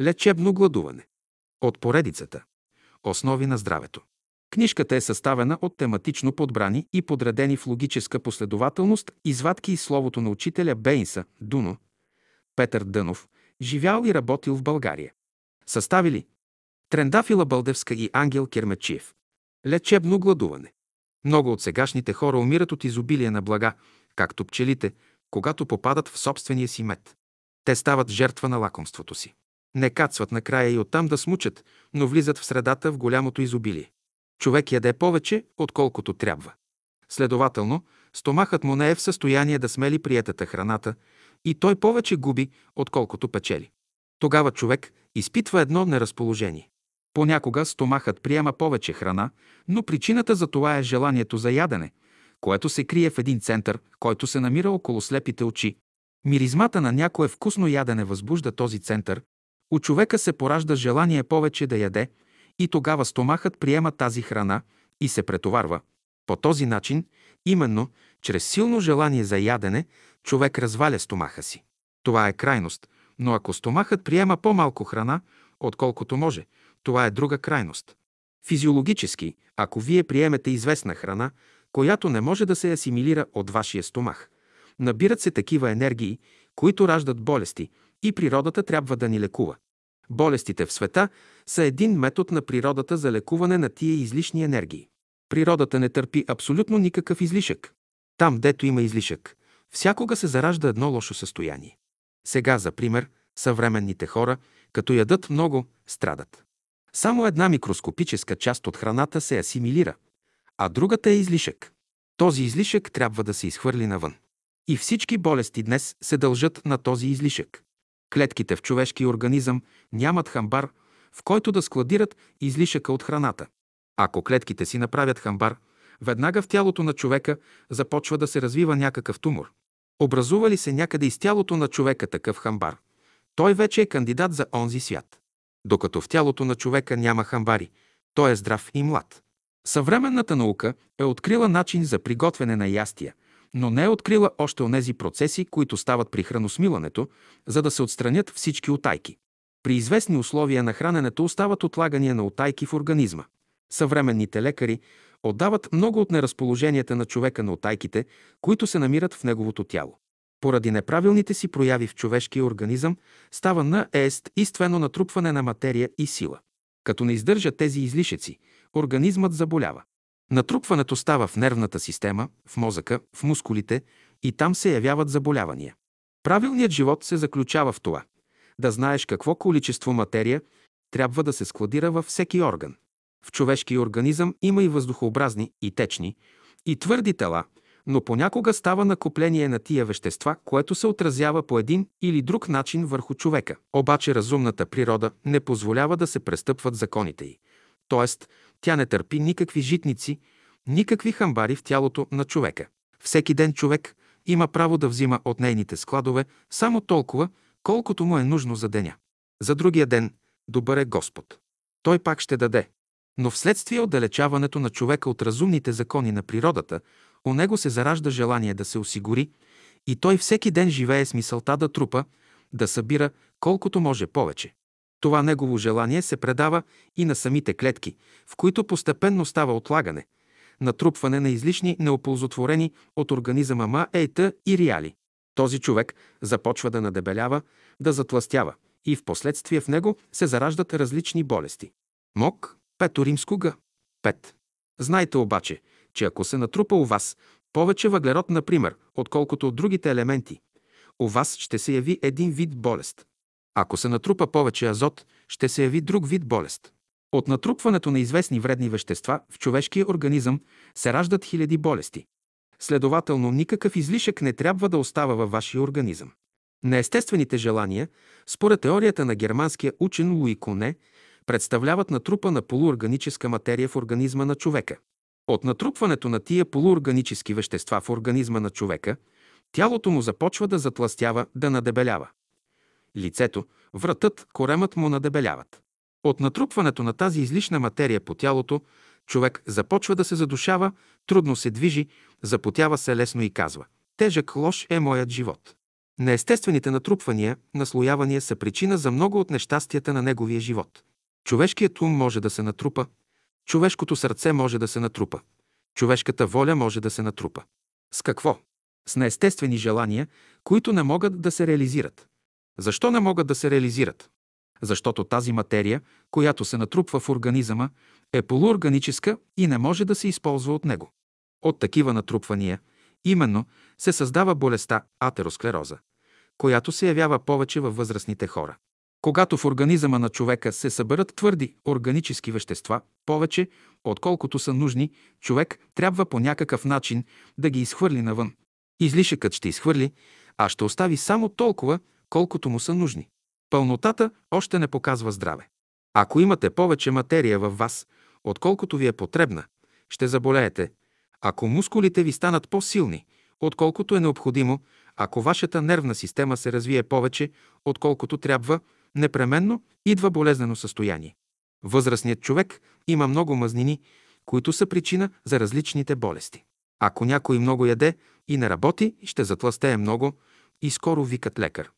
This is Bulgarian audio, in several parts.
Лечебно гладуване. От поредицата. Основи на здравето. Книжката е съставена от тематично подбрани и подредени в логическа последователност извадки и словото на учителя Бейнса, Дуно, Петър Дънов, живял и работил в България. Съставили Трендафила Бълдевска и Ангел Кермечиев. Лечебно гладуване. Много от сегашните хора умират от изобилие на блага, както пчелите, когато попадат в собствения си мед. Те стават жертва на лакомството си. Не кацват накрая и оттам да смучат, но влизат в средата в голямото изобилие. Човек яде повече, отколкото трябва. Следователно, стомахът му не е в състояние да смели приетата храната и той повече губи, отколкото печели. Тогава човек изпитва едно неразположение. Понякога стомахът приема повече храна, но причината за това е желанието за ядене, което се крие в един център, който се намира около слепите очи. Миризмата на някое вкусно ядене възбужда този център, у човека се поражда желание повече да яде и тогава стомахът приема тази храна и се претоварва. По този начин, именно, чрез силно желание за ядене, човек разваля стомаха си. Това е крайност, но ако стомахът приема по-малко храна, отколкото може, това е друга крайност. Физиологически, ако вие приемете известна храна, която не може да се асимилира от вашия стомах, набират се такива енергии, които раждат болести и природата трябва да ни лекува. Болестите в света са един метод на природата за лекуване на тия излишни енергии. Природата не търпи абсолютно никакъв излишък. Там, дето има излишък, всякога се заражда едно лошо състояние. Сега, за пример, съвременните хора, като ядат много, страдат. Само една микроскопическа част от храната се асимилира, а другата е излишък. Този излишък трябва да се изхвърли навън. И всички болести днес се дължат на този излишък. Клетките в човешкия организъм нямат хамбар, в който да складират излишъка от храната. Ако клетките си направят хамбар, веднага в тялото на човека започва да се развива някакъв тумор. Образува ли се някъде из тялото на човека такъв хамбар? Той вече е кандидат за онзи свят. Докато в тялото на човека няма хамбари, той е здрав и млад. Съвременната наука е открила начин за приготвяне на ястия, но не е открила още онези процеси, които стават при храносмилането, за да се отстранят всички отайки. При известни условия на храненето остават отлагания на отайки в организма. Съвременните лекари отдават много от неразположенията на човека на отайките, които се намират в неговото тяло. Поради неправилните си прояви в човешкия организъм става на ест иствено натрупване на материя и сила. Като не издържа тези излишъци, организмът заболява. Натрупването става в нервната система, в мозъка, в мускулите и там се явяват заболявания. Правилният живот се заключава в това да знаеш какво количество материя трябва да се складира във всеки орган. В човешкия организъм има и въздухообразни, и течни, и твърди тела, но понякога става накопление на тия вещества, което се отразява по един или друг начин върху човека. Обаче разумната природа не позволява да се престъпват законите й. Тоест, тя не търпи никакви житници, никакви хамбари в тялото на човека. Всеки ден човек има право да взима от нейните складове само толкова, колкото му е нужно за деня. За другия ден добър е Господ. Той пак ще даде. Но вследствие отдалечаването на човека от разумните закони на природата, у него се заражда желание да се осигури и той всеки ден живее с мисълта да трупа, да събира колкото може повече. Това негово желание се предава и на самите клетки, в които постепенно става отлагане, натрупване на излишни неоползотворени от организъма ма, ейта и реали. Този човек започва да надебелява, да затластява и в последствие в него се зараждат различни болести. Мок, пето римско г. Пет. Знайте обаче, че ако се натрупа у вас повече въглерод, например, отколкото от другите елементи, у вас ще се яви един вид болест. Ако се натрупа повече азот, ще се яви друг вид болест. От натрупването на известни вредни вещества в човешкия организъм се раждат хиляди болести. Следователно, никакъв излишък не трябва да остава във вашия организъм. Неестествените желания, според теорията на германския учен Луи Коне, представляват натрупа на полуорганическа материя в организма на човека. От натрупването на тия полуорганически вещества в организма на човека, тялото му започва да затластява, да надебелява. Лицето, вратът, коремът му надебеляват. От натрупването на тази излишна материя по тялото, човек започва да се задушава, трудно се движи, запотява се лесно и казва «Тежък лош е моят живот». Неестествените натрупвания, наслоявания са причина за много от нещастията на неговия живот. Човешкият ум може да се натрупа, човешкото сърце може да се натрупа, човешката воля може да се натрупа. С какво? С неестествени желания, които не могат да се реализират. Защо не могат да се реализират? Защото тази материя, която се натрупва в организъма, е полуорганическа и не може да се използва от него. От такива натрупвания, именно, се създава болестта атеросклероза, която се явява повече във възрастните хора. Когато в организъма на човека се съберат твърди органически вещества, повече, отколкото са нужни, човек трябва по някакъв начин да ги изхвърли навън. Излишъкът ще изхвърли, а ще остави само толкова, колкото му са нужни. Пълнотата още не показва здраве. Ако имате повече материя във вас, отколкото ви е потребна, ще заболеете. Ако мускулите ви станат по-силни, отколкото е необходимо, ако вашата нервна система се развие повече, отколкото трябва, непременно идва болезнено състояние. Възрастният човек има много мазнини, които са причина за различните болести. Ако някой много яде и не работи, ще затластее много и скоро викат лекар.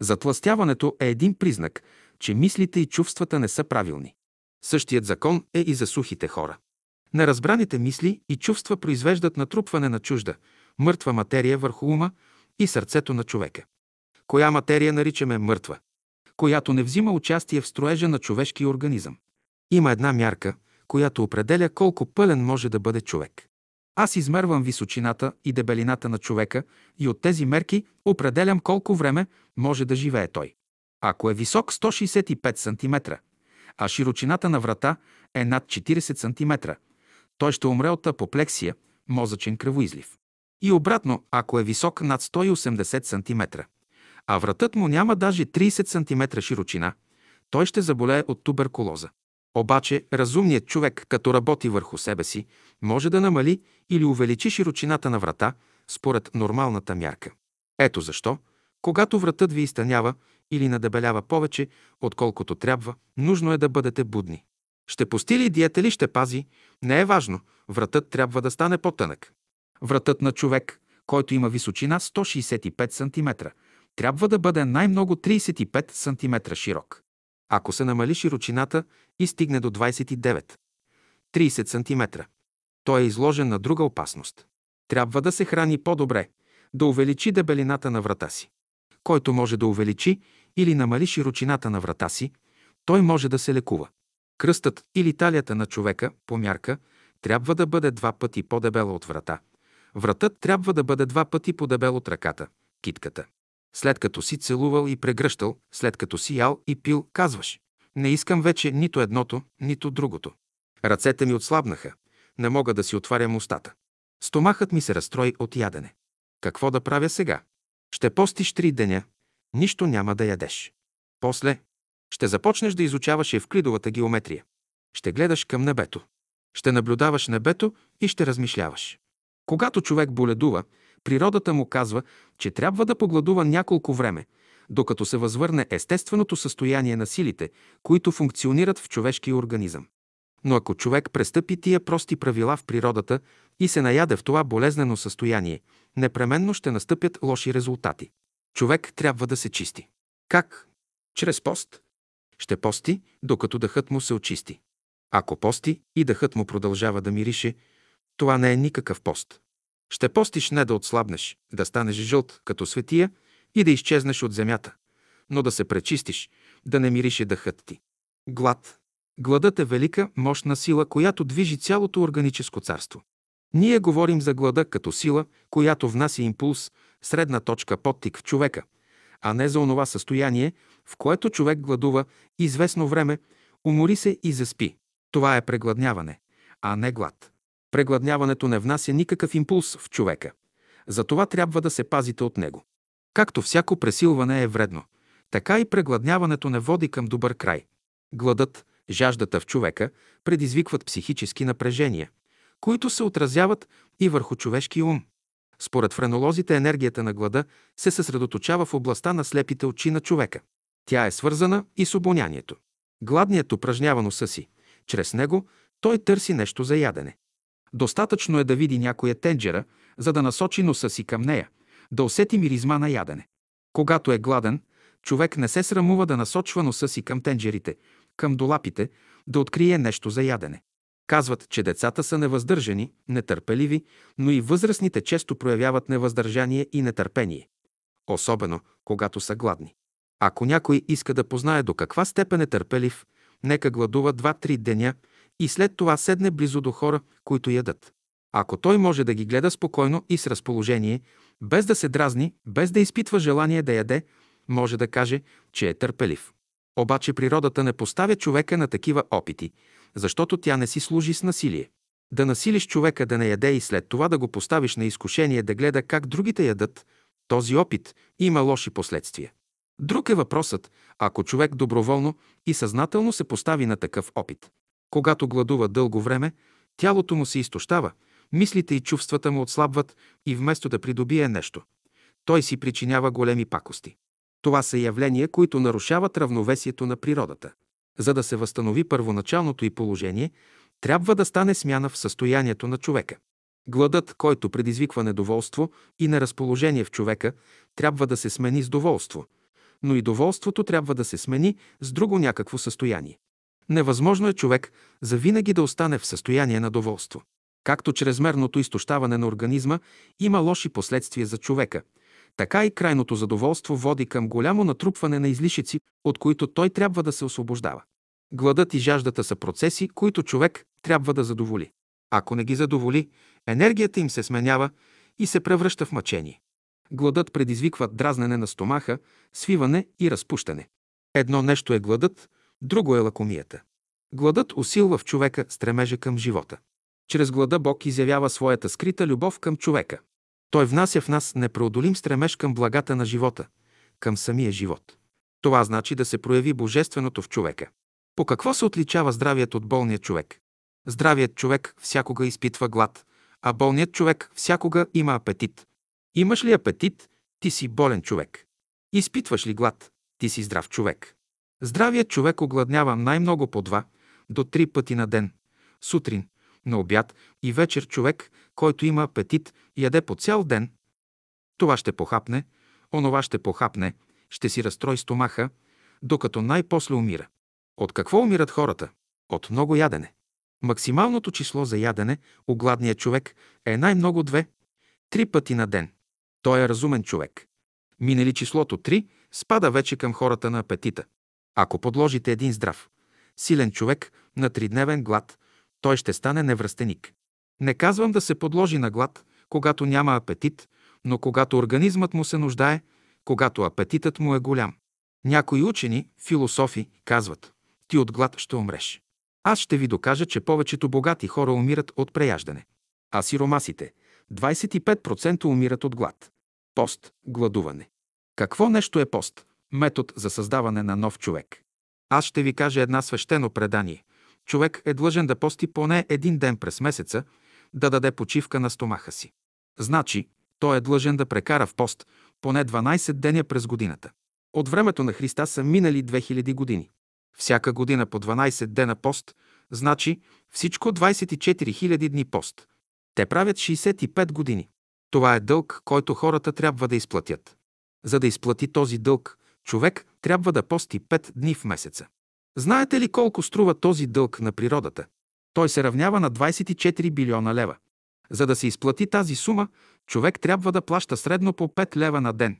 Затластяването е един признак, че мислите и чувствата не са правилни. Същият закон е и за сухите хора. Неразбраните мисли и чувства произвеждат натрупване на чужда, мъртва материя върху ума и сърцето на човека. Коя материя наричаме мъртва? Която не взима участие в строежа на човешкия организъм. Има една мярка, която определя колко пълен може да бъде човек. Аз измервам височината и дебелината на човека и от тези мерки определям колко време може да живее той. Ако е висок 165 см, а широчината на врата е над 40 см, той ще умре от апоплексия, мозъчен кръвоизлив. И обратно, ако е висок над 180 см, а вратът му няма даже 30 см широчина, той ще заболее от туберкулоза. Обаче разумният човек, като работи върху себе си, може да намали или увеличи широчината на врата според нормалната мярка. Ето защо, когато вратът ви изтънява или надебелява повече, отколкото трябва, нужно е да бъдете будни. Ще пости ли диета ли ще пази, не е важно, вратът трябва да стане по-тънък. Вратът на човек, който има височина 165 см, трябва да бъде най-много 35 см широк. Ако се намали широчината и стигне до 29 30 см, той е изложен на друга опасност. Трябва да се храни по-добре, да увеличи дебелината на врата си. Който може да увеличи или намали широчината на врата си, той може да се лекува. Кръстът или талията на човека, по мярка, трябва да бъде два пъти по-дебела от врата. Вратът трябва да бъде два пъти по-дебел от ръката, китката. След като си целувал и прегръщал, след като си ял и пил, казваш «Не искам вече нито едното, нито другото». Ръцете ми отслабнаха, не мога да си отварям устата. Стомахът ми се разстрои от ядене. Какво да правя сега? Ще постиш три деня, нищо няма да ядеш. После ще започнеш да изучаваш евклидовата геометрия. Ще гледаш към небето. Ще наблюдаваш небето и ще размишляваш. Когато човек боледува, природата му казва, че трябва да погладува няколко време, докато се възвърне естественото състояние на силите, които функционират в човешкия организъм. Но ако човек престъпи тия прости правила в природата и се наяде в това болезнено състояние, непременно ще настъпят лоши резултати. Човек трябва да се чисти. Как? Чрез пост. Ще пости, докато дъхът му се очисти. Ако пости и дъхът му продължава да мирише, това не е никакъв пост. Ще постиш не да отслабнеш, да станеш жълт като светия и да изчезнеш от земята, но да се пречистиш, да не мирише дъхът ти. Глад. Гладът е велика, мощна сила, която движи цялото органическо царство. Ние говорим за глада като сила, която внася импулс, средна точка подтик в човека, а не за онова състояние, в което човек гладува известно време, умори се и заспи. Това е прегладняване, а не глад. Прегладняването не внася никакъв импулс в човека. Затова трябва да се пазите от него. Както всяко пресилване е вредно, така и прегладняването не води към добър край. Гладът, жаждата в човека предизвикват психически напрежения, които се отразяват и върху човешки ум. Според френолозите енергията на глада се съсредоточава в областта на слепите очи на човека. Тя е свързана и с обонянието. Гладният упражнява носа си. Чрез него той търси нещо за ядене. Достатъчно е да види някоя тенджера, за да насочи носа си към нея, да усети миризма на ядене. Когато е гладен, човек не се срамува да насочва носа си към тенджерите, към долапите, да открие нещо за ядене. Казват, че децата са невъздържани, нетърпеливи, но и възрастните често проявяват невъздържание и нетърпение. Особено, когато са гладни. Ако някой иска да познае до каква степен е търпелив, нека гладува 2-3 деня и след това седне близо до хора, които ядат. Ако той може да ги гледа спокойно и с разположение, без да се дразни, без да изпитва желание да яде, може да каже, че е търпелив. Обаче природата не поставя човека на такива опити, защото тя не си служи с насилие. Да насилиш човека да не яде и след това да го поставиш на изкушение да гледа как другите ядат, този опит има лоши последствия. Друг е въпросът, ако човек доброволно и съзнателно се постави на такъв опит. Когато гладува дълго време, тялото му се изтощава, мислите и чувствата му отслабват и вместо да придобие нещо, той си причинява големи пакости. Това са явления, които нарушават равновесието на природата. За да се възстанови първоначалното и положение, трябва да стане смяна в състоянието на човека. Гладът, който предизвиква недоволство и неразположение в човека, трябва да се смени с доволство, но и доволството трябва да се смени с друго някакво състояние. Невъзможно е човек завинаги да остане в състояние на доволство. Както чрезмерното изтощаване на организма има лоши последствия за човека, така и крайното задоволство води към голямо натрупване на излишици, от които той трябва да се освобождава. Гладът и жаждата са процеси, които човек трябва да задоволи. Ако не ги задоволи, енергията им се сменява и се превръща в мъчение. Гладът предизвиква дразнене на стомаха, свиване и разпущане. Едно нещо е гладът, друго е лакомията. Гладът усилва в човека стремежа към живота. Чрез глада Бог изявява своята скрита любов към човека. Той внася в нас непреодолим стремеж към благата на живота, към самия живот. Това значи да се прояви божественото в човека. По какво се отличава здравият от болния човек? Здравият човек всякога изпитва глад, а болният човек всякога има апетит. Имаш ли апетит, ти си болен човек. Изпитваш ли глад, ти си здрав човек. Здравият човек огладнява най-много по два до три пъти на ден. Сутрин, на обяд и вечер човек, който има апетит, яде по цял ден. Това ще похапне, онова ще похапне, ще си разстрой стомаха, докато най-после умира. От какво умират хората? От много ядене. Максималното число за ядене у гладния човек е най-много две, три пъти на ден. Той е разумен човек. Минали числото 3, спада вече към хората на апетита. Ако подложите един здрав, силен човек на тридневен глад, той ще стане невръстеник. Не казвам да се подложи на глад, когато няма апетит, но когато организмът му се нуждае, когато апетитът му е голям. Някои учени, философи, казват, ти от глад ще умреш. Аз ще ви докажа, че повечето богати хора умират от преяждане. А сиромасите, 25% умират от глад. Пост, гладуване. Какво нещо е пост? Метод за създаване на нов човек. Аз ще ви кажа една свещено предание. Човек е длъжен да пости поне един ден през месеца, да даде почивка на стомаха си. Значи, той е длъжен да прекара в пост поне 12 деня през годината. От времето на Христа са минали 2000 години. Всяка година по 12 дена пост, значи всичко 24 000 дни пост. Те правят 65 години. Това е дълг, който хората трябва да изплатят. За да изплати този дълг, човек трябва да пости 5 дни в месеца. Знаете ли колко струва този дълг на природата? Той се равнява на 24 билиона лева. За да се изплати тази сума, човек трябва да плаща средно по 5 лева на ден.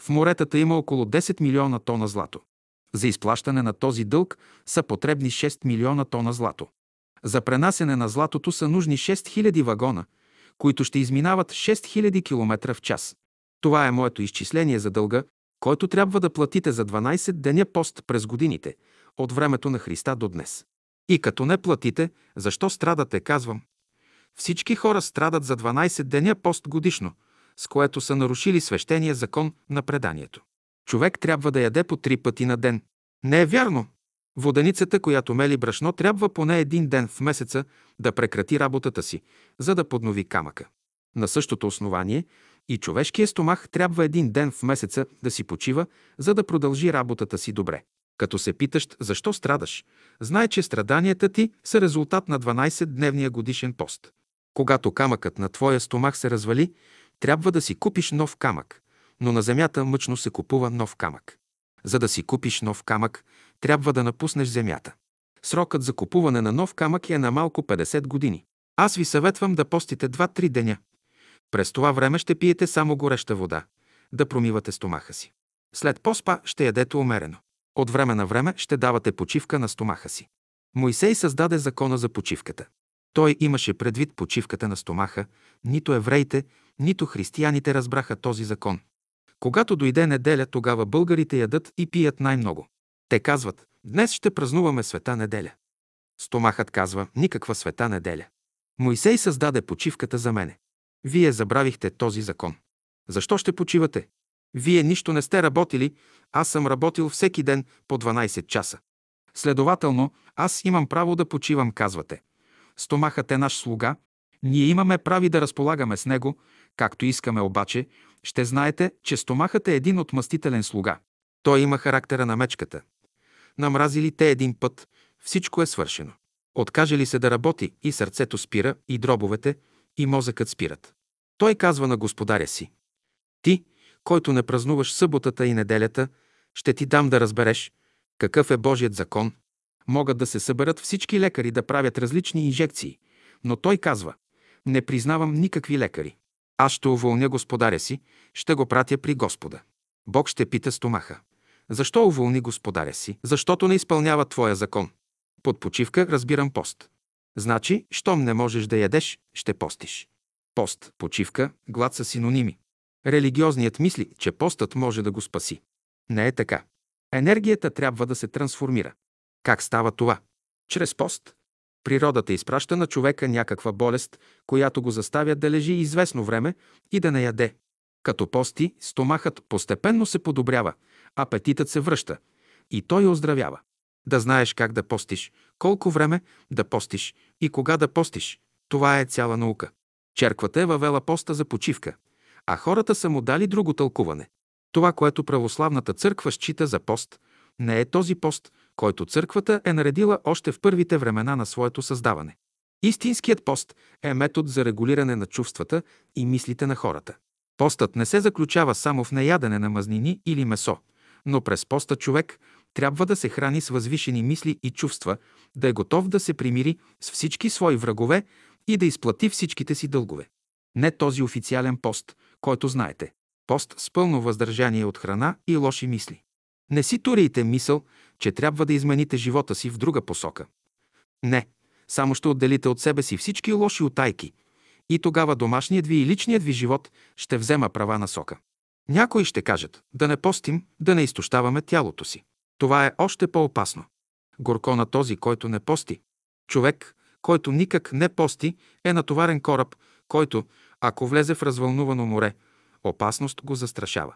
В моретата има около 10 милиона тона злато. За изплащане на този дълг са потребни 6 милиона тона злато. За пренасене на златото са нужни 6000 вагона, които ще изминават 6000 км в час. Това е моето изчисление за дълга, който трябва да платите за 12 деня пост през годините, от времето на Христа до днес. И като не платите, защо страдате, казвам. Всички хора страдат за 12 деня пост годишно, с което са нарушили свещения закон на преданието. Човек трябва да яде по три пъти на ден. Не е вярно. Воденицата, която мели брашно, трябва поне един ден в месеца да прекрати работата си, за да поднови камъка. На същото основание и човешкия стомах трябва един ден в месеца да си почива, за да продължи работата си добре. Като се питаш защо страдаш, знай, че страданията ти са резултат на 12-дневния годишен пост. Когато камъкът на твоя стомах се развали, трябва да си купиш нов камък, но на земята мъчно се купува нов камък. За да си купиш нов камък, трябва да напуснеш земята. Срокът за купуване на нов камък е на малко 50 години. Аз ви съветвам да постите 2-3 деня. През това време ще пиете само гореща вода, да промивате стомаха си. След поспа ще ядете умерено. От време на време ще давате почивка на стомаха си. Моисей създаде закона за почивката. Той имаше предвид почивката на стомаха, нито евреите, нито християните разбраха този закон. Когато дойде неделя, тогава българите ядат и пият най-много. Те казват, днес ще празнуваме света неделя. Стомахът казва, никаква света неделя. Моисей създаде почивката за мене. Вие забравихте този закон. Защо ще почивате? Вие нищо не сте работили, аз съм работил всеки ден по 12 часа. Следователно, аз имам право да почивам, казвате. Стомахът е наш слуга, ние имаме прави да разполагаме с него, както искаме обаче, ще знаете, че стомахът е един от мъстителен слуга. Той има характера на мечката. Намразили те един път, всичко е свършено. Откаже ли се да работи, и сърцето спира, и дробовете, и мозъкът спират. Той казва на господаря си. Ти, който не празнуваш съботата и неделята, ще ти дам да разбереш какъв е Божият закон. Могат да се съберат всички лекари да правят различни инжекции, но той казва, не признавам никакви лекари. Аз ще уволня господаря си, ще го пратя при Господа. Бог ще пита стомаха. Защо уволни господаря си? Защото не изпълнява твоя закон. Под почивка разбирам пост. Значи, щом не можеш да ядеш, ще постиш. Пост, почивка, глад са синоними. Религиозният мисли, че постът може да го спаси. Не е така. Енергията трябва да се трансформира. Как става това? Чрез пост. Природата изпраща на човека някаква болест, която го заставя да лежи известно време и да не яде. Като пости, стомахът постепенно се подобрява, апетитът се връща и той оздравява. Да знаеш как да постиш, колко време да постиш и кога да постиш. Това е цяла наука. Черквата е въвела поста за почивка, а хората са му дали друго тълкуване. Това, което православната църква счита за пост, не е този пост, който църквата е наредила още в първите времена на своето създаване. Истинският пост е метод за регулиране на чувствата и мислите на хората. Постът не се заключава само в неядене на мазнини или месо, но през поста човек трябва да се храни с възвишени мисли и чувства, да е готов да се примири с всички свои врагове и да изплати всичките си дългове. Не този официален пост, който знаете. Пост с пълно въздържание от храна и лоши мисли. Не си турите мисъл, че трябва да измените живота си в друга посока. Не, само ще отделите от себе си всички лоши отайки и тогава домашният ви и личният ви живот ще взема права насока. Някои ще кажат да не постим, да не изтощаваме тялото си. Това е още по-опасно. Горко на този, който не пости. Човек, който никак не пости, е натоварен кораб, който, ако влезе в развълнувано море, опасност го застрашава.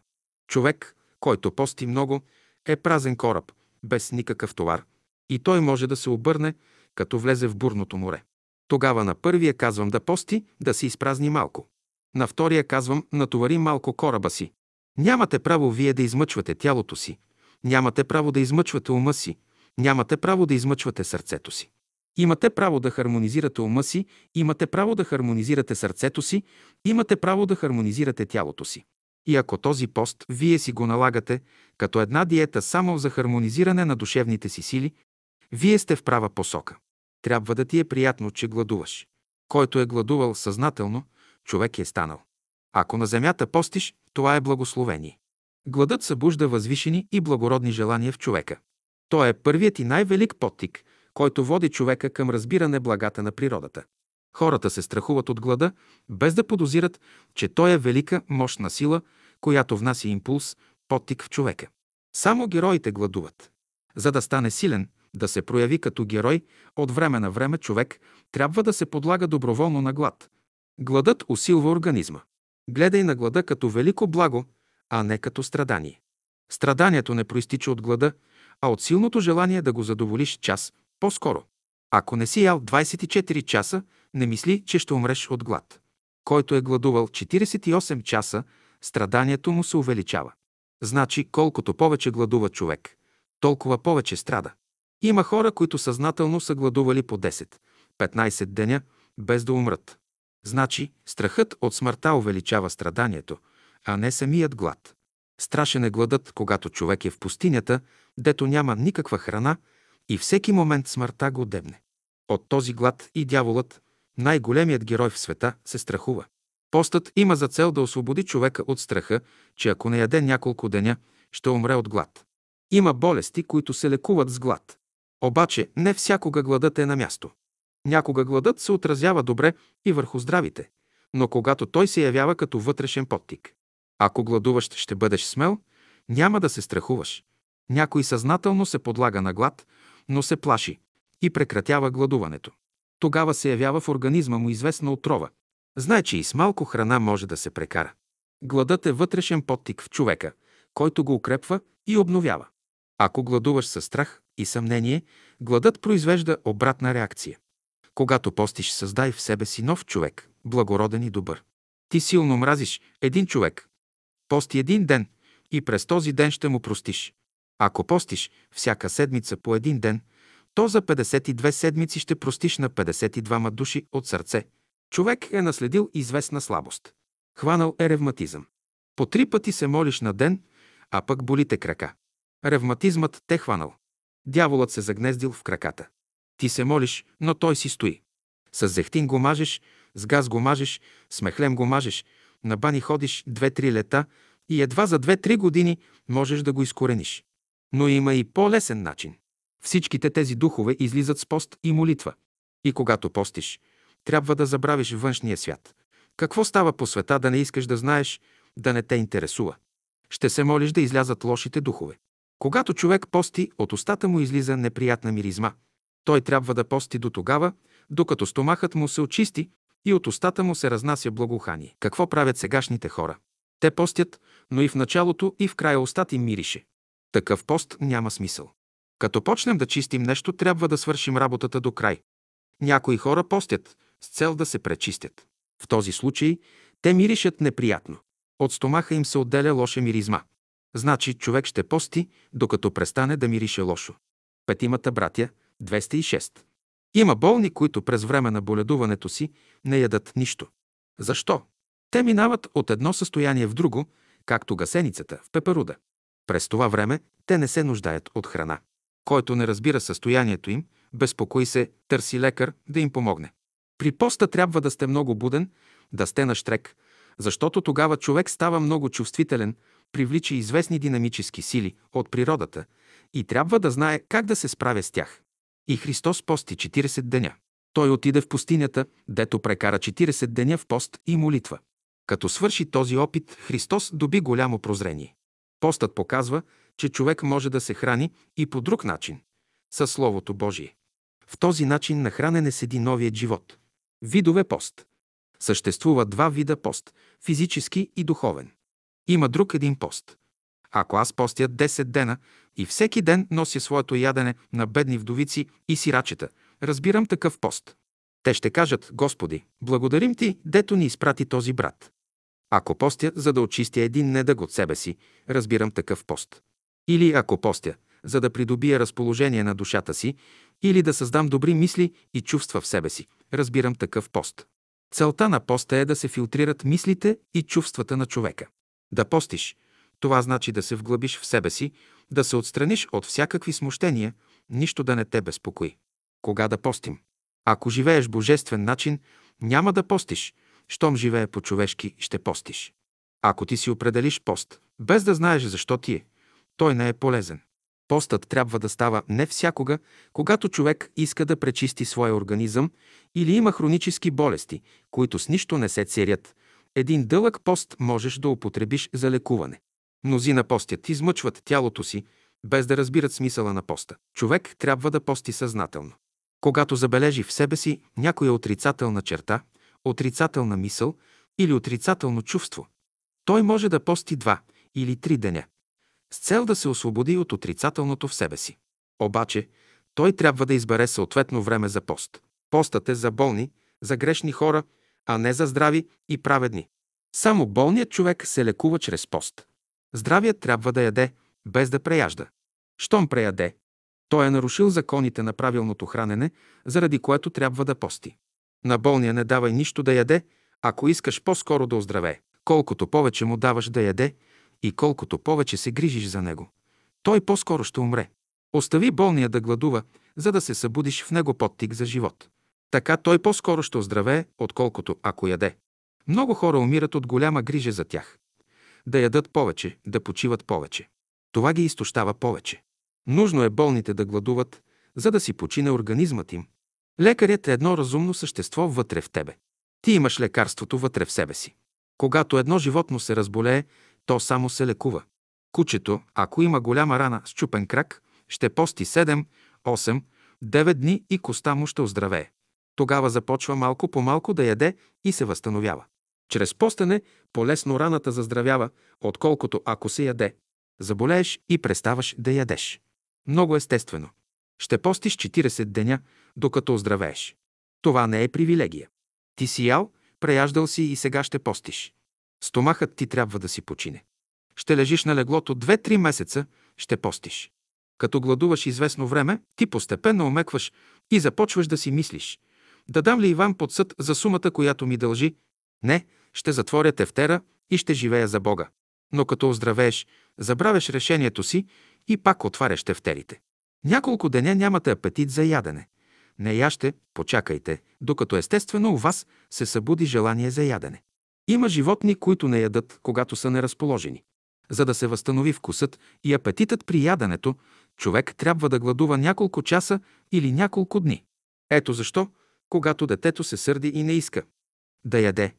Човек, който пости много, е празен кораб, без никакъв товар, и той може да се обърне, като влезе в бурното море. Тогава на първия казвам да пости, да се изпразни малко. На втория казвам, натовари малко кораба си. Нямате право вие да измъчвате тялото си. Нямате право да измъчвате ума си. Нямате право да измъчвате сърцето си. Имате право да хармонизирате ума си, имате право да хармонизирате сърцето си, имате право да хармонизирате тялото си. И ако този пост вие си го налагате като една диета само за хармонизиране на душевните си сили, вие сте в права посока. Трябва да ти е приятно, че гладуваш. Който е гладувал съзнателно, човек е станал. Ако на земята постиш, това е благословение. Гладът събужда възвишени и благородни желания в човека. Той е първият и най-велик подтик, който води човека към разбиране благата на природата. Хората се страхуват от глада, без да подозират, че той е велика, мощна сила, която внася импулс, подтик в човека. Само героите гладуват. За да стане силен, да се прояви като герой, от време на време човек трябва да се подлага доброволно на глад. Гладът усилва организма. Гледай на глада като велико благо, а не като страдание. Страданието не проистича от глада, а от силното желание да го задоволиш час по-скоро. Ако не си ял 24 часа, не мисли, че ще умреш от глад. Който е гладувал 48 часа, страданието му се увеличава. Значи, колкото повече гладува човек, толкова повече страда. Има хора, които съзнателно са гладували по 10-15 деня, без да умрат. Значи, страхът от смъртта увеличава страданието, а не самият глад. Страшен е гладът, когато човек е в пустинята, дето няма никаква храна и всеки момент смъртта го дебне. От този глад и дяволът, най-големият герой в света, се страхува. Постът има за цел да освободи човека от страха, че ако не яде няколко деня, ще умре от глад. Има болести, които се лекуват с глад. Обаче не всякога гладът е на място. Някога гладът се отразява добре и върху здравите, но когато той се явява като вътрешен подтик. Ако гладуваш ще бъдеш смел, няма да се страхуваш. Някой съзнателно се подлага на глад, но се плаши и прекратява гладуването. Тогава се явява в организма му известна отрова. Знае, че и с малко храна може да се прекара. Гладът е вътрешен подтик в човека, който го укрепва и обновява. Ако гладуваш със страх и съмнение, гладът произвежда обратна реакция. Когато постиш, създай в себе си нов човек, благороден и добър. Ти силно мразиш един човек. Пости един ден и през този ден ще му простиш. Ако постиш всяка седмица по един ден, то за 52 седмици ще простиш на 52 души от сърце. Човек е наследил известна слабост. Хванал е ревматизъм. По три пъти се молиш на ден, а пък болите крака. Ревматизмът те хванал. Дяволът се загнездил в краката. Ти се молиш, но той си стои. С зехтин го мажеш, с газ го мажеш, с мехлем го мажеш, на бани ходиш две-три лета и едва за две-три години можеш да го изкорениш. Но има и по-лесен начин. Всичките тези духове излизат с пост и молитва. И когато постиш, трябва да забравиш външния свят. Какво става по света да не искаш да знаеш, да не те интересува? Ще се молиш да излязат лошите духове. Когато човек пости, от устата му излиза неприятна миризма. Той трябва да пости до тогава, докато стомахът му се очисти и от устата му се разнася благоухание. Какво правят сегашните хора? Те постят, но и в началото, и в края устата им мирише. Такъв пост няма смисъл. Като почнем да чистим нещо, трябва да свършим работата до край. Някои хора постят с цел да се пречистят. В този случай те миришат неприятно. От стомаха им се отделя лоша миризма. Значи човек ще пости, докато престане да мирише лошо. Петимата братя, 206. Има болни, които през време на боледуването си не ядат нищо. Защо? Те минават от едно състояние в друго, както гасеницата в пеперуда. През това време те не се нуждаят от храна. Който не разбира състоянието им, безпокои се, търси лекар да им помогне. При поста трябва да сте много буден, да сте на штрек, защото тогава човек става много чувствителен, привлича известни динамически сили от природата и трябва да знае как да се справя с тях. И Христос пости 40 деня. Той отиде в пустинята, дето прекара 40 деня в пост и молитва. Като свърши този опит, Христос доби голямо прозрение. Постът показва, че човек може да се храни и по друг начин – със Словото Божие. В този начин на хранене седи новият живот. Видове пост. Съществува два вида пост – физически и духовен. Има друг един пост. Ако аз постя 10 дена и всеки ден нося своето ядене на бедни вдовици и сирачета, разбирам такъв пост. Те ще кажат, Господи, благодарим Ти, дето ни изпрати този брат. Ако постя, за да очистя един недъг от себе си, разбирам такъв пост. Или ако постя, за да придобия разположение на душата си, или да създам добри мисли и чувства в себе си, разбирам такъв пост. Целта на поста е да се филтрират мислите и чувствата на човека. Да постиш, това значи да се вглъбиш в себе си, да се отстраниш от всякакви смущения, нищо да не те безпокои. Кога да постим? Ако живееш божествен начин, няма да постиш. Щом живее по-човешки, ще постиш. Ако ти си определиш пост, без да знаеш защо ти е, той не е полезен. Постът трябва да става не всякога, когато човек иска да пречисти своя организъм или има хронически болести, които с нищо не се церят. Един дълъг пост можеш да употребиш за лекуване. Мнозина постят, измъчват тялото си, без да разбират смисъла на поста. Човек трябва да пости съзнателно. Когато забележи в себе си някоя отрицателна черта, отрицателна мисъл или отрицателно чувство, той може да пости два или три деня, с цел да се освободи от отрицателното в себе си. Обаче, той трябва да избере съответно време за пост. Постът е за болни, за грешни хора, а не за здрави и праведни. Само болният човек се лекува чрез пост. Здравият трябва да яде, без да преяжда. Щом преяде, той е нарушил законите на правилното хранене, заради което трябва да пости. На болния не давай нищо да яде, ако искаш по-скоро да оздравее. Колкото повече му даваш да яде И колкото повече се грижиш за него, той по-скоро ще умре. Остави болния да гладува, за да се събудиш в него подтик за живот. Така той по-скоро ще оздравее, отколкото ако яде. Много хора умират от голяма грижа за тях. Да ядат повече, да почиват повече. Това ги изтощава повече. Нужно е болните да гладуват, за да си почине организмът им. Лекарят е едно разумно същество вътре в тебе. Ти имаш лекарството вътре в себе си. Когато едно животно се разболее, то само се лекува. Кучето, ако има голяма рана с чупен крак, ще пости 7, 8, 9 дни и коста му ще оздравее. Тогава започва малко по малко да яде и се възстановява. Чрез постене по-лесно раната заздравява, отколкото ако се яде. Заболееш и преставаш да ядеш. Много естествено. Ще постиш 40 деня, докато оздравееш. Това не е привилегия. Ти си ял, преяждал си и сега ще постиш. Стомахът ти трябва да си почине. Ще лежиш на леглото 2-3 месеца, ще постиш. Като гладуваш известно време, ти постепенно омекваш и започваш да си мислиш. Да дам ли Иван под съд за сумата, която ми дължи? Не, ще затворя тефтера и ще живея за Бога. Но като оздравееш, забравяш решението си и пак отваряш тефтерите. Няколко деня нямате апетит за ядене. Не яще, почакайте, докато естествено у вас се събуди желание за ядене. Има животни, които не ядат, когато са неразположени. За да се възстанови вкусът и апетитът при яденето, човек трябва да гладува няколко часа или няколко дни. Ето защо, когато детето се сърди и не иска да яде,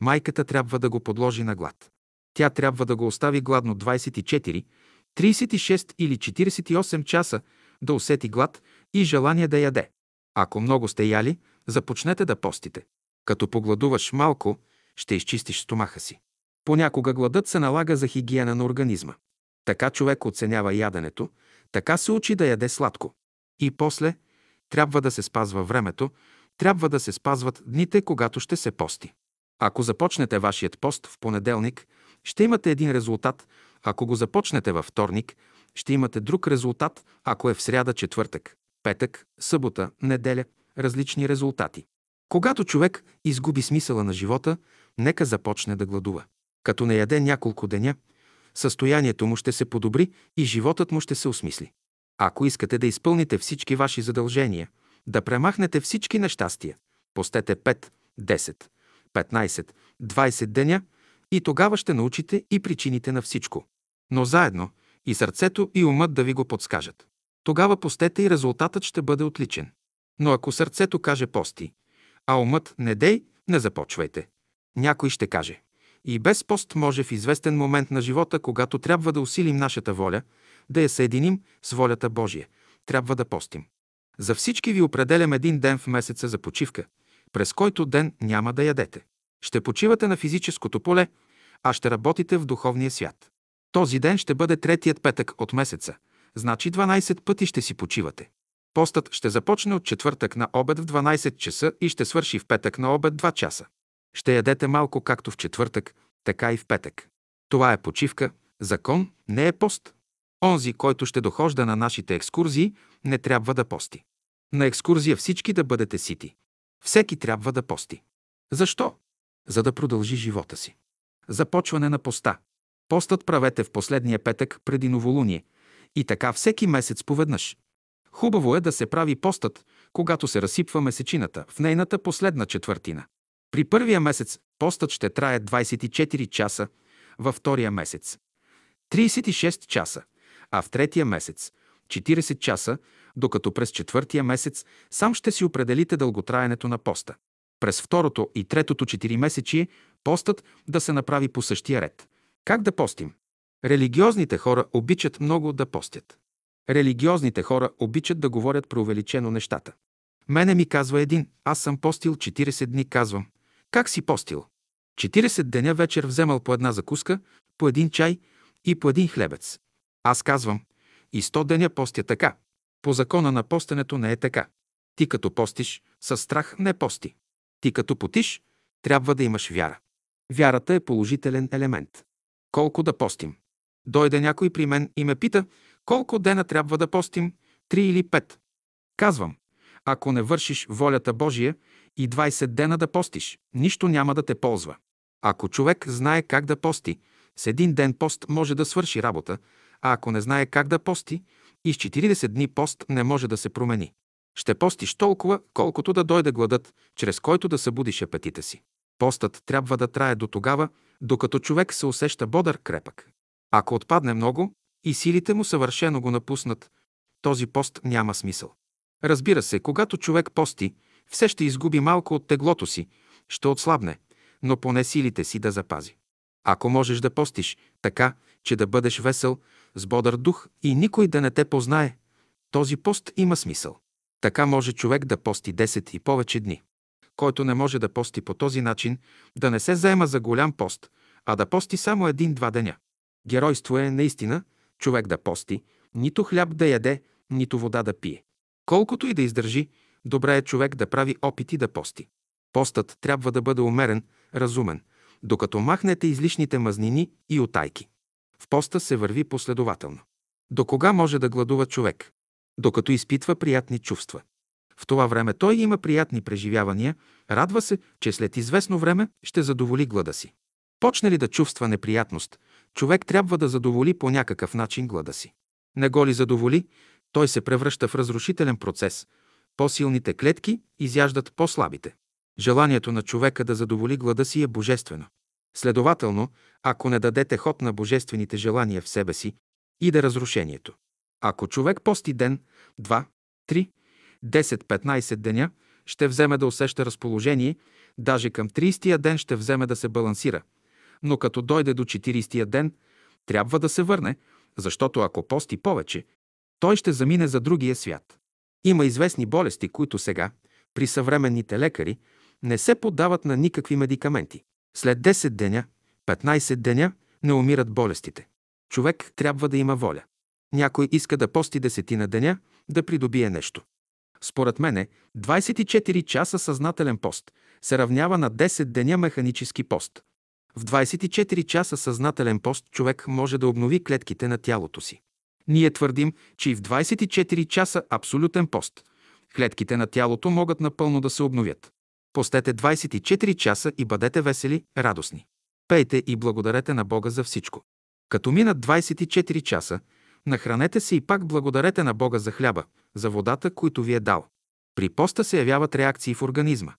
майката трябва да го подложи на глад. Тя трябва да го остави гладно 24, 36 или 48 часа да усети глад и желание да яде. Ако много сте яли, започнете да постите. Като погладуваш малко, ще изчистиш стомаха си. Понякога гладът се налага за хигиена на организма. Така човек оценява яденето, така се учи да яде сладко. И после трябва да се спазва времето, трябва да се спазват дните, когато ще се пости. Ако започнете вашият пост в понеделник, ще имате един резултат, ако го започнете във вторник, ще имате друг резултат, ако е в сряда, четвъртък, петък, събота, неделя, различни резултати. Когато човек изгуби смисъла на живота, нека започне да гладува. Като не яде няколко деня, състоянието му ще се подобри и животът му ще се осмисли. Ако искате да изпълните всички ваши задължения, да премахнете всички нещастия, постете 5, 10, 15, 20 деня и тогава ще научите и причините на всичко. Но заедно и сърцето и умът да ви го подскажат. Тогава постете и резултатът ще бъде отличен. Но ако сърцето каже пости, а умът не дей, не започвайте. Някой ще каже. И без пост може в известен момент на живота, когато трябва да усилим нашата воля, да я съединим с волята Божия. Трябва да постим. За всички ви определям един ден в месеца за почивка, през който ден няма да ядете. Ще почивате на физическото поле, а ще работите в духовния свят. Този ден ще бъде третият петък от месеца, значи 12 пъти ще си почивате. Постът ще започне от четвъртък на обед в 12 часа и ще свърши в петък на обед 2 часа. Ще ядете малко както в четвъртък, така и в петък. Това е почивка, закон, не е пост. Онзи, който ще дохожда на нашите екскурзии, не трябва да пости. На екскурзия всички да бъдете сити. Всеки трябва да пости. Защо? За да продължи живота си. Започване на поста. Постът правете в последния петък преди новолуние и така всеки месец поведнъж. Хубаво е да се прави постът, когато се разсипва месечината, в нейната последна четвъртина. При първия месец постът ще трае 24 часа, във втория месец 36 часа, а в третия месец 40 часа, докато през четвъртия месец сам ще си определите дълготраенето на поста. През второто и третото 4 месечие постът да се направи по същия ред. Как да постим? Религиозните хора обичат много да постят. Религиозните хора обичат да говорят преувеличено нещата. Мене ми казва един, аз съм постил 40 дни, казвам. Как си постил? 40 деня вечер вземал по една закуска, по един чай и по един хлебец. Аз казвам, и 100 деня постя така. По закона на постенето не е така. Ти като постиш, със страх не пости. Ти като потиш, трябва да имаш вяра. Вярата е положителен елемент. Колко да постим? Дойде някой при мен и ме пита, колко дена трябва да постим, три или пет. Казвам, ако не вършиш волята Божия и 20 дена да постиш, нищо няма да те ползва. Ако човек знае как да пости, С един ден пост може да свърши работа, а ако не знае как да пости, и с 40 дни пост не може да се промени. Ще постиш толкова, колкото да дойде гладът, чрез който да събудиш апетита си. Постът трябва да трае до тогава, докато човек се усеща бодър крепък. Ако отпадне много и силите му съвършено го напуснат, този пост няма смисъл. Разбира се, когато човек пости, все ще изгуби малко от теглото си, ще отслабне, но поне силите си да запази. Ако можеш да постиш така, че да бъдеш весел, с бодър дух и никой да не те познае, този пост има смисъл. Така може човек да пости 10 и повече дни. Който не може да пости по този начин, да не се заема за голям пост, а да пости само един-два деня. Геройство е наистина човек да пости, нито хляб да яде, нито вода да пие. Колкото и да издържи, добре е човек да прави опити да пости. Постът трябва да бъде умерен, разумен, докато махнете излишните мазнини и отайки. В поста се върви последователно. До кога може да гладува човек? Докато изпитва приятни чувства. В това време той има приятни преживявания, радва се, че след известно време ще задоволи глада си. Почне ли да чувства неприятност, човек трябва да задоволи по някакъв начин глада си. Не го ли задоволи, той се превръща в разрушителен процес. По-силните клетки изяждат по-слабите. Желанието на човека да задоволи глада си е божествено. Следователно, ако не дадете ход на божествените желания в себе си, иде разрушението. Ако човек пости ден, два, три, 10-15 деня, ще вземе да усеща разположение, даже към 30-я ден ще вземе да се балансира. Но като дойде до 40-я ден, трябва да се върне, защото ако пости повече, той ще замине за другия свят. Има известни болести, които сега, при съвременните лекари, не се поддават на никакви медикаменти. След 10 деня, 15 деня не умират болестите. Човек трябва да има воля. Някой иска да пости десетина деня, да придобие нещо. Според мене, 24 часа съзнателен пост се равнява на 10 деня механически пост. В 24 часа съзнателен пост човек може да обнови клетките на тялото си. Ние твърдим, че и в 24 часа абсолютен пост клетките на тялото могат напълно да се обновят. Постете 24 часа и бъдете весели, радостни. Пейте и благодарете на Бога за всичко. Като минат 24 часа, нахранете се и пак благодарете на Бога за хляба, за водата, които ви е дал. При поста се явяват реакции в организма.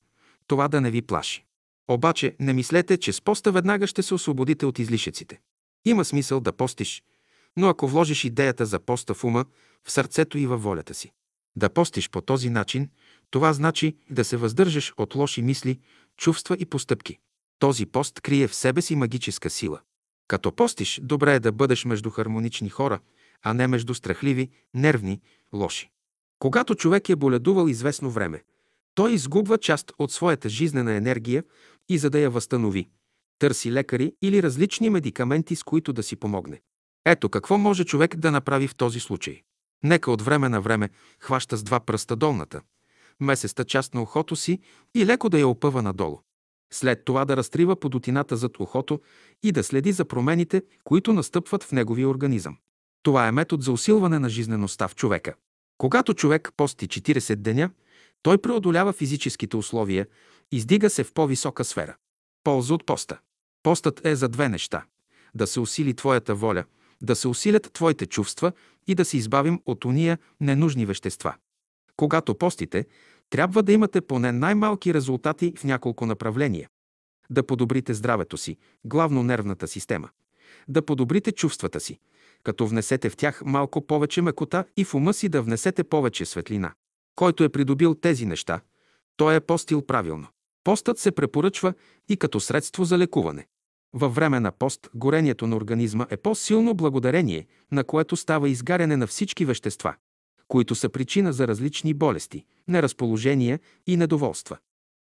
Това да не ви плаши. Обаче не мислете, че с поста веднага ще се освободите от излишъците. Има смисъл да постиш, но ако вложиш идеята за поста в ума, в сърцето и във волята си. Да постиш по този начин, това значи да се въздържаш от лоши мисли, чувства и постъпки. Този пост крие в себе си магическа сила. Като постиш, добре е да бъдеш между хармонични хора, а не между страхливи, нервни, лоши. Когато човек е боледувал известно време, той изгубва част от своята жизнена енергия и за да я възстанови, търси лекари или различни медикаменти, с които да си помогне. Ето какво може човек да направи в този случай. Нека от време на време хваща с два пръста долната, месеста част на ухото си и леко да я опъва надолу. След това да разтрива подотината зад ухото и да следи за промените, които настъпват в неговия организъм. Това е метод за усилване на жизнеността в човека. Когато човек пости 40 деня, той преодолява физическите условия, издига се в по-висока сфера. Полза от поста. Постът е за две неща. Да се усили твоята воля, да се усилят твоите чувства и да се избавим от уния ненужни вещества. Когато постите, трябва да имате поне най-малки резултати в няколко направления. Да подобрите здравето си, главно нервната система. Да подобрите чувствата си, като внесете в тях малко повече мекота и в ума си да внесете повече светлина. Който е придобил тези неща, той е постил правилно. Постът се препоръчва и като средство за лекуване. Във време на пост горението на организма е по-силно благодарение, на което става изгаряне на всички вещества, които са причина за различни болести, неразположения и недоволства.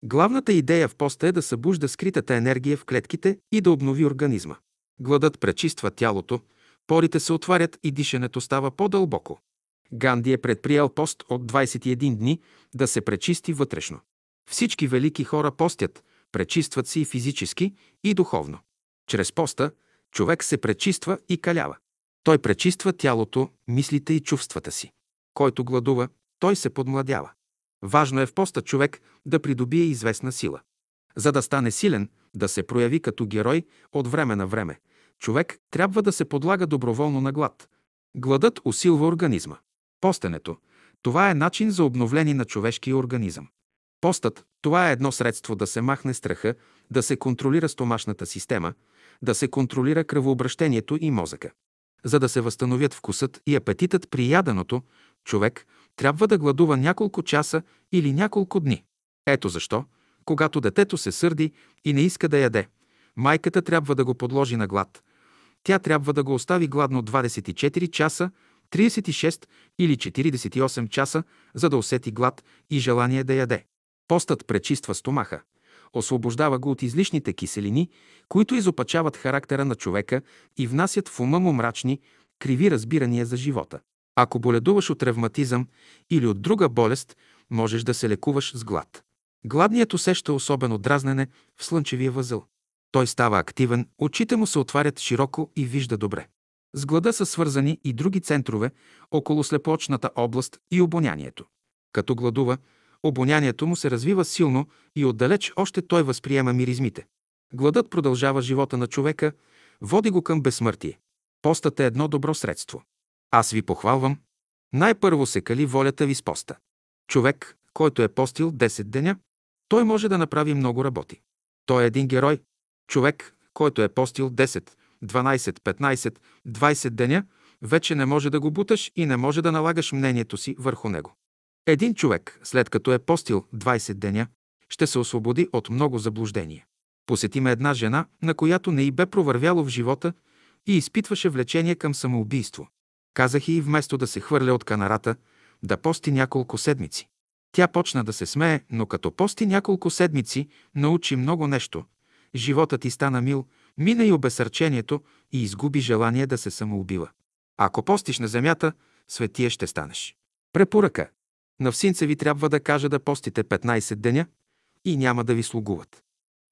Главната идея в поста е да събужда скритата енергия в клетките и да обнови организма. Гладът пречиства тялото, порите се отварят и дишането става по-дълбоко. Ганди е предприел пост от 21 дни да се пречисти вътрешно. Всички велики хора постят, пречистват се и физически, и духовно. Чрез поста човек се пречиства и калява. Той пречиства тялото, мислите и чувствата си. Който гладува, той се подмладява. Важно е в поста човек да придобие известна сила. За да стане силен, да се прояви като герой от време на време, човек трябва да се подлага доброволно на глад. Гладът усилва организма. Постенето – това е начин за обновление на човешкия организъм. Постът – това е едно средство да се махне страха, да се контролира стомашната система, да се контролира кръвообращението и мозъка. За да се възстановят вкусът и апетитът при яденото, човек трябва да гладува няколко часа или няколко дни. Ето защо, когато детето се сърди и не иска да яде, майката трябва да го подложи на глад. Тя трябва да го остави гладно 24 часа, 36 или 48 часа, за да усети глад и желание да яде. Постът пречиства стомаха, освобождава го от излишните киселини, които изопачават характера на човека и внасят в ума му мрачни, криви разбирания за живота. Ако боледуваш от ревматизъм или от друга болест, можеш да се лекуваш с глад. Гладният усеща особено дразнене в слънчевия възъл. Той става активен, очите му се отварят широко и вижда добре. С глада са свързани и други центрове около слепоочната област и обонянието. Като гладува, обонянието му се развива силно и отдалеч още той възприема миризмите. Гладът продължава живота на човека, води го към безсмъртие. Постът е едно добро средство. Аз ви похвалвам. Най-първо се кали волята ви с поста. Човек, който е постил 10 деня, той може да направи много работи. Той е един герой. Човек, който е постил 10, 12, 15, 20 деня, вече не може да го буташ и не може да налагаш мнението си върху него. Един човек, след като е постил 20 деня, ще се освободи от много заблуждения. Посетиме една жена, на която не й бе провървяло в живота и изпитваше влечение към самоубийство. Казах и вместо да се хвърля от канарата, да пости няколко седмици. Тя почна да се смее, но като пости няколко седмици, научи много нещо. Животът ти стана мил, мина и обесърчението и изгуби желание да се самоубива. Ако постиш на земята, светия ще станеш. Препоръка. На всинца ви трябва да кажа да постите 15 деня и няма да ви слугуват.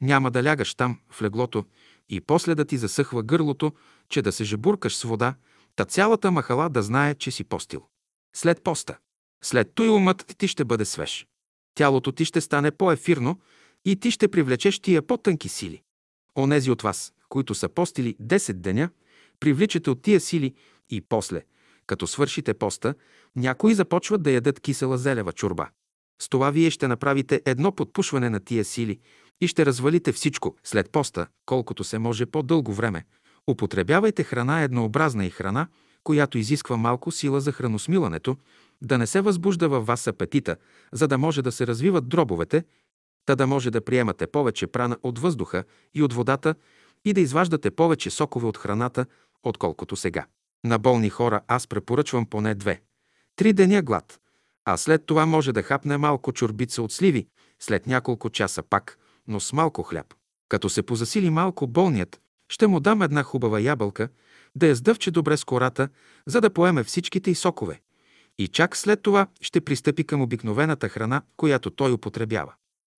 Няма да лягаш там, в леглото, и после да ти засъхва гърлото, че да се жебуркаш с вода, та цялата махала да знае, че си постил. След поста. След той умът ти ще бъде свеж. Тялото ти ще стане по-ефирно и ти ще привлечеш тия по-тънки сили. Онези от вас, които са постили 10 деня, привличате от тия сили и после, като свършите поста, някои започват да ядат кисела зелева чурба. С това вие ще направите едно подпушване на тия сили и ще развалите всичко след поста, колкото се може по-дълго време. Употребявайте храна еднообразна и храна, която изисква малко сила за храносмилането, да не се възбужда във вас апетита, за да може да се развиват дробовете, та да може да приемате повече прана от въздуха и от водата и да изваждате повече сокове от храната, отколкото сега. На болни хора аз препоръчвам поне две. Три деня глад, а след това може да хапне малко чорбица от сливи, след няколко часа пак, но с малко хляб. Като се позасили малко болният, ще му дам една хубава ябълка, да я сдъвче добре с кората, за да поеме всичките и сокове. И чак след това ще пристъпи към обикновената храна, която той употребява.